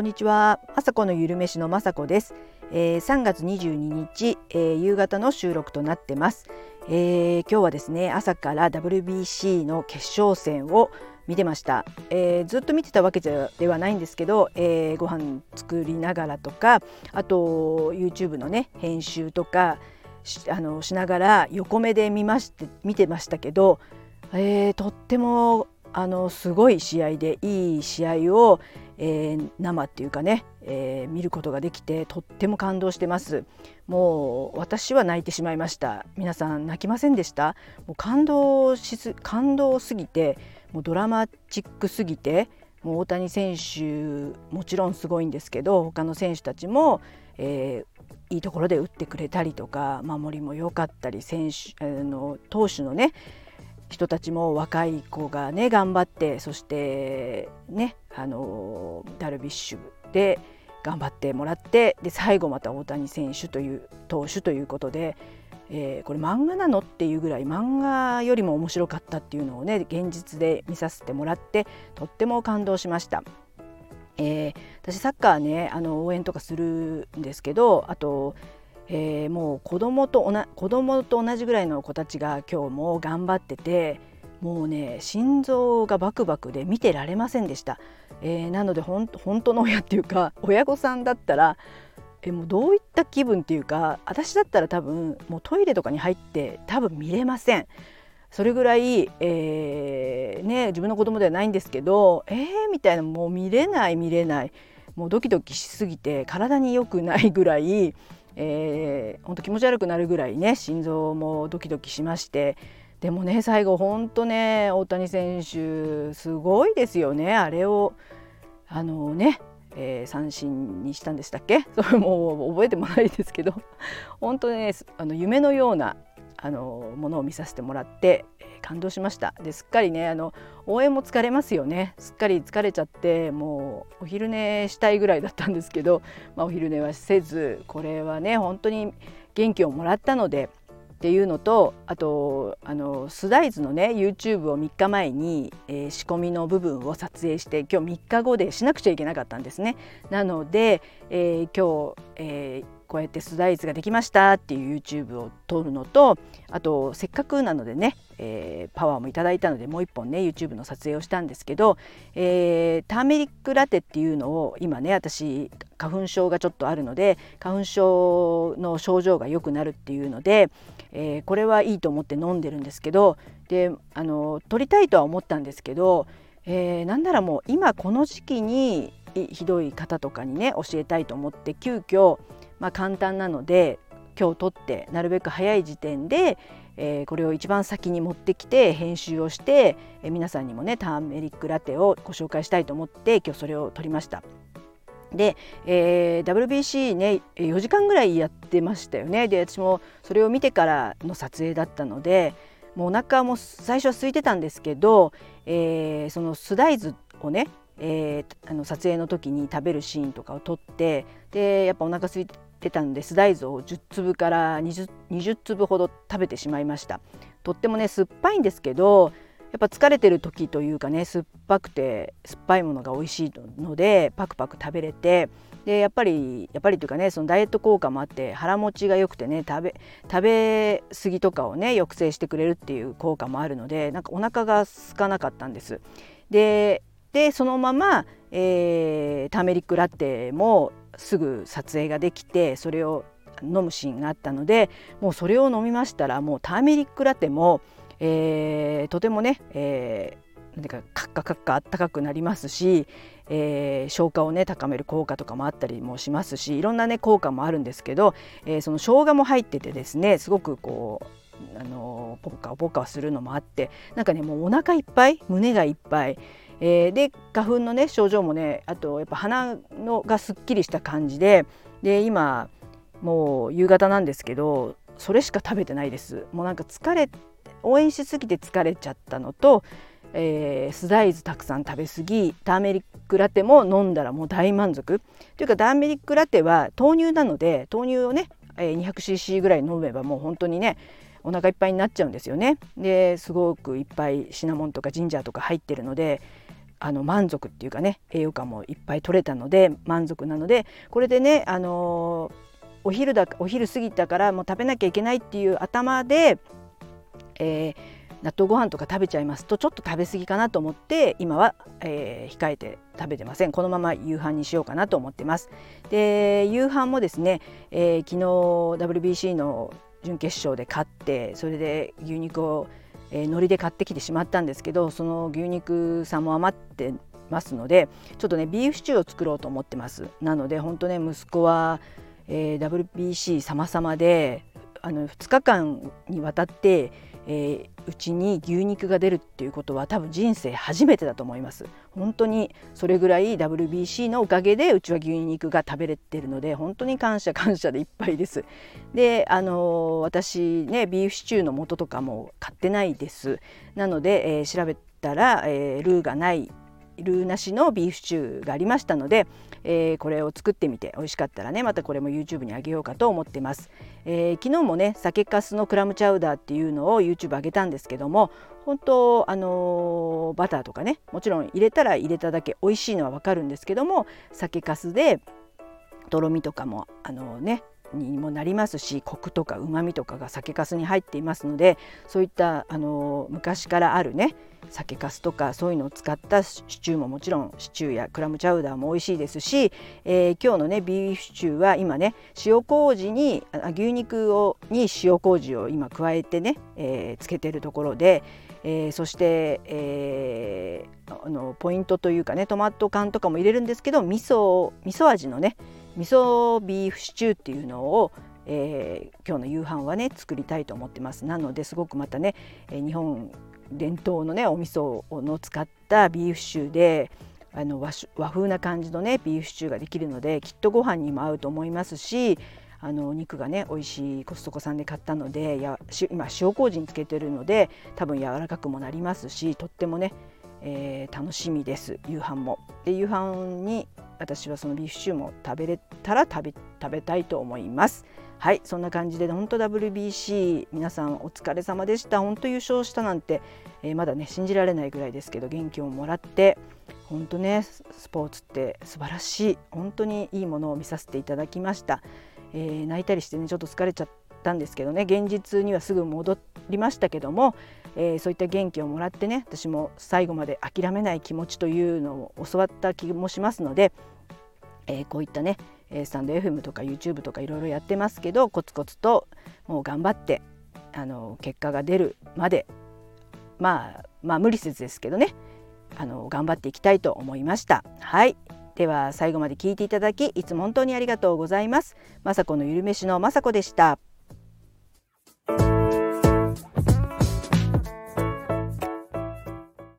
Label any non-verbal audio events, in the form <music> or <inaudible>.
こんにちは、まさこのゆるめしのまさこです、えー、3月22日、えー、夕方の収録となってます、えー、今日はですね朝から WBC の決勝戦を見てました、えー、ずっと見てたわけではないんですけど、えー、ご飯作りながらとかあと YouTube のね編集とかしあのしながら横目で見まして見てましたけど、えー、とってもあのすごい試合でいい試合を、えー、生っていうかね、えー、見ることができてとっても感動してます。もう私は泣いてしまいました。皆さん泣きませんでした？もう感動しす感動すぎてもうドラマチックすぎてもう大谷選手もちろんすごいんですけど他の選手たちも、えー、いいところで打ってくれたりとか守りも良かったり選手あの投手のね人たちも若い子がね頑張ってそしてねあのダルビッシュで頑張ってもらってで最後また大谷選手という投手ということで、えー、これ漫画なのっていうぐらい漫画よりも面白かったっていうのをね現実で見させてもらってとっても感動しました。えー、私サッカーねあの応援とかするんですけどあとえー、もう子供と子供と同じぐらいの子たちが今日も頑張っててもうね心臓がバクバクで見てられませんでした、えー、なのでほん本当の親っていうか <laughs> 親御さんだったらえもうどういった気分っていうか私だったら多分もうトイレとかに入って多分見れません。それぐらい、えー、ね自分の子供ではないんですけどえー、みたいなもう見れない見れない。もうドキドキしすぎて体に良くないぐらいえー、本当気持ち悪くなるぐらいね心臓もドキドキしまして。でもね最後本当ね大谷選手すごいですよね。あれをあのね、えー、三振にしたんでしたっけ？<laughs> それもう覚えてもないですけど。<laughs> 本当ねあの夢のようなあのものを見させてもらって感動しましたですっかりねあの応援も疲れますよねすっかり疲れちゃってもうお昼寝したいぐらいだったんですけど、まあ、お昼寝はせずこれはね本当に元気をもらったのでっていうのとあとあのスダイズのね YouTube を3日前に、えー、仕込みの部分を撮影して今日3日後でしなくちゃいけなかったんですね。なので、えー、今日、えーこうやってスダイズができましたっていう YouTube を撮るのとあとせっかくなのでね、えー、パワーもいただいたのでもう一本ね YouTube の撮影をしたんですけど、えー、ターメリックラテっていうのを今ね私花粉症がちょっとあるので花粉症の症状が良くなるっていうので、えー、これはいいと思って飲んでるんですけどであの取りたいとは思ったんですけど、えー、なんならもう今この時期にひどい方とかにね教えたいと思って急遽まあ、簡単なので今日撮ってなるべく早い時点で、えー、これを一番先に持ってきて編集をして、えー、皆さんにもねターメリックラテをご紹介したいと思って今日それを撮りました。で、えー、WBC ね4時間ぐらいやってましたよねで私もそれを見てからの撮影だったのでもうお腹も最初は空いてたんですけど、えー、そのスダイズをね、えー、あの撮影の時に食べるシーンとかを撮ってでやっぱお腹空いててたんです大豆を10粒から 20, 20粒ほど食べてしまいましたとってもね酸っぱいんですけどやっぱ疲れてる時というかね酸っぱくて酸っぱいものが美味しいのでパクパク食べれてでやっぱりやっぱりというかねそのダイエット効果もあって腹持ちが良くてね食べ食べ過ぎとかをね抑制してくれるっていう効果もあるのでなんかお腹が空かなかったんです。ででそのまま、えー、ターメリックラテもすぐ撮影ができてそれを飲むシーンがあったのでもうそれを飲みましたらもうターメリックラテも、えー、とてもね、えー、なんかカッカカッカあったかくなりますし、えー、消化をね高める効果とかもあったりもしますしいろんなね効果もあるんですけど、えー、その生姜も入っててですねすごくこうあのポカポカするのもあってなんかねもうお腹いっぱい胸がいっぱいえー、で花粉のね症状もねあとやっぱ鼻のがすっきりした感じでで今もう夕方なんですけどそれしか食べてないです。もうなんか疲れ応援しすぎて疲れちゃったのと、えー、スダイズたくさん食べ過ぎターメリックラテも飲んだらもう大満足。というかターメリックラテは豆乳なので豆乳をね、200cc ぐらい飲めばもう本当にねお腹いっぱいになっちゃうんですよね。ですごくいっぱいシナモンとかジンジャーとか入ってるのであの満足っていうかね栄養価もいっぱい取れたので満足なのでこれでねあのお昼だお昼過ぎたからもう食べなきゃいけないっていう頭で、えー、納豆ご飯とか食べちゃいますとちょっと食べ過ぎかなと思って今は、えー、控えて食べてませんこのまま夕飯にしようかなと思ってますで夕飯もですね、えー、昨日 WBC の準決勝で勝ってそれで牛肉を、えー、海苔で買ってきてしまったんですけどその牛肉さんも余ってますのでちょっとねビーフシチューを作ろうと思ってます。なので本当ね息子は、えー、WBC 様々であの2日間にわたってえー、うちに牛肉が出るっていうことは多分人生初めてだと思います。本当にそれぐらい WBC のおかげでうちは牛肉が食べれてるので本当に感謝感謝でいっぱいです。であのー、私ねビーフシチューの素とかも買ってないです。なので、えー、調べたら、えー、ルーがないルーなしのビーフシチューがありましたので、えー、これを作ってみて美味しかったらねまたこれも YouTube にあげようかと思ってます、えー、昨日もね酒粕のクラムチャウダーっていうのを YouTube 上げたんですけども本当あのー、バターとかねもちろん入れたら入れただけ美味しいのはわかるんですけども酒粕でとろみとかもあのねにもなりますしコクとかうまみとかが酒粕に入っていますのでそういったあの昔からあるね酒粕とかそういうのを使ったシチューももちろんシチューやクラムチャウダーも美味しいですし、えー、今日のねビーフシチューは今ね塩麹に牛肉をに塩麹を今加えてね、えー、つけてるところで、えー、そして、えー、あのポイントというかねトマト缶とかも入れるんですけど味噌味噌味のね味噌ビーフシチューっていうのを、えー、今日の夕飯はね作りたいと思ってますなのですごくまたね、え、日本伝統のねお味噌の使ったビーフシチューであの和風な感じのねビーフシチューができるのできっとご飯にも合うと思いますしあの肉がね美味しいコストコさんで買ったのでや今塩麹につけてるので多分柔らかくもなりますしとってもね、えー、楽しみです夕飯も。で夕飯に私はそのビーフシチューも食べれたら食べ食べたいと思います。はいそんな感じで本当 WBC 皆さんお疲れ様でした。本当優勝したなんて、えー、まだね信じられないぐらいですけど元気をもらって本当ねスポーツって素晴らしい。本当にいいものを見させていただきました、えー、泣いたりしてねちょっと疲れちゃったんですけどね現実にはすぐ戻りましたけども、えー、そういった元気をもらってね私も最後まで諦めない気持ちというのを教わった気もしますので、えー、こういったねスタンド FM とか YouTube とかいろいろやってますけどコツコツともう頑張ってあの結果が出るまでまあまあ無理せずですけどねあの頑張っていきたいと思いました。はいでは最後まで聞いていただきいつも本当にありがとうございます。雅子のゆるめしの雅子でした。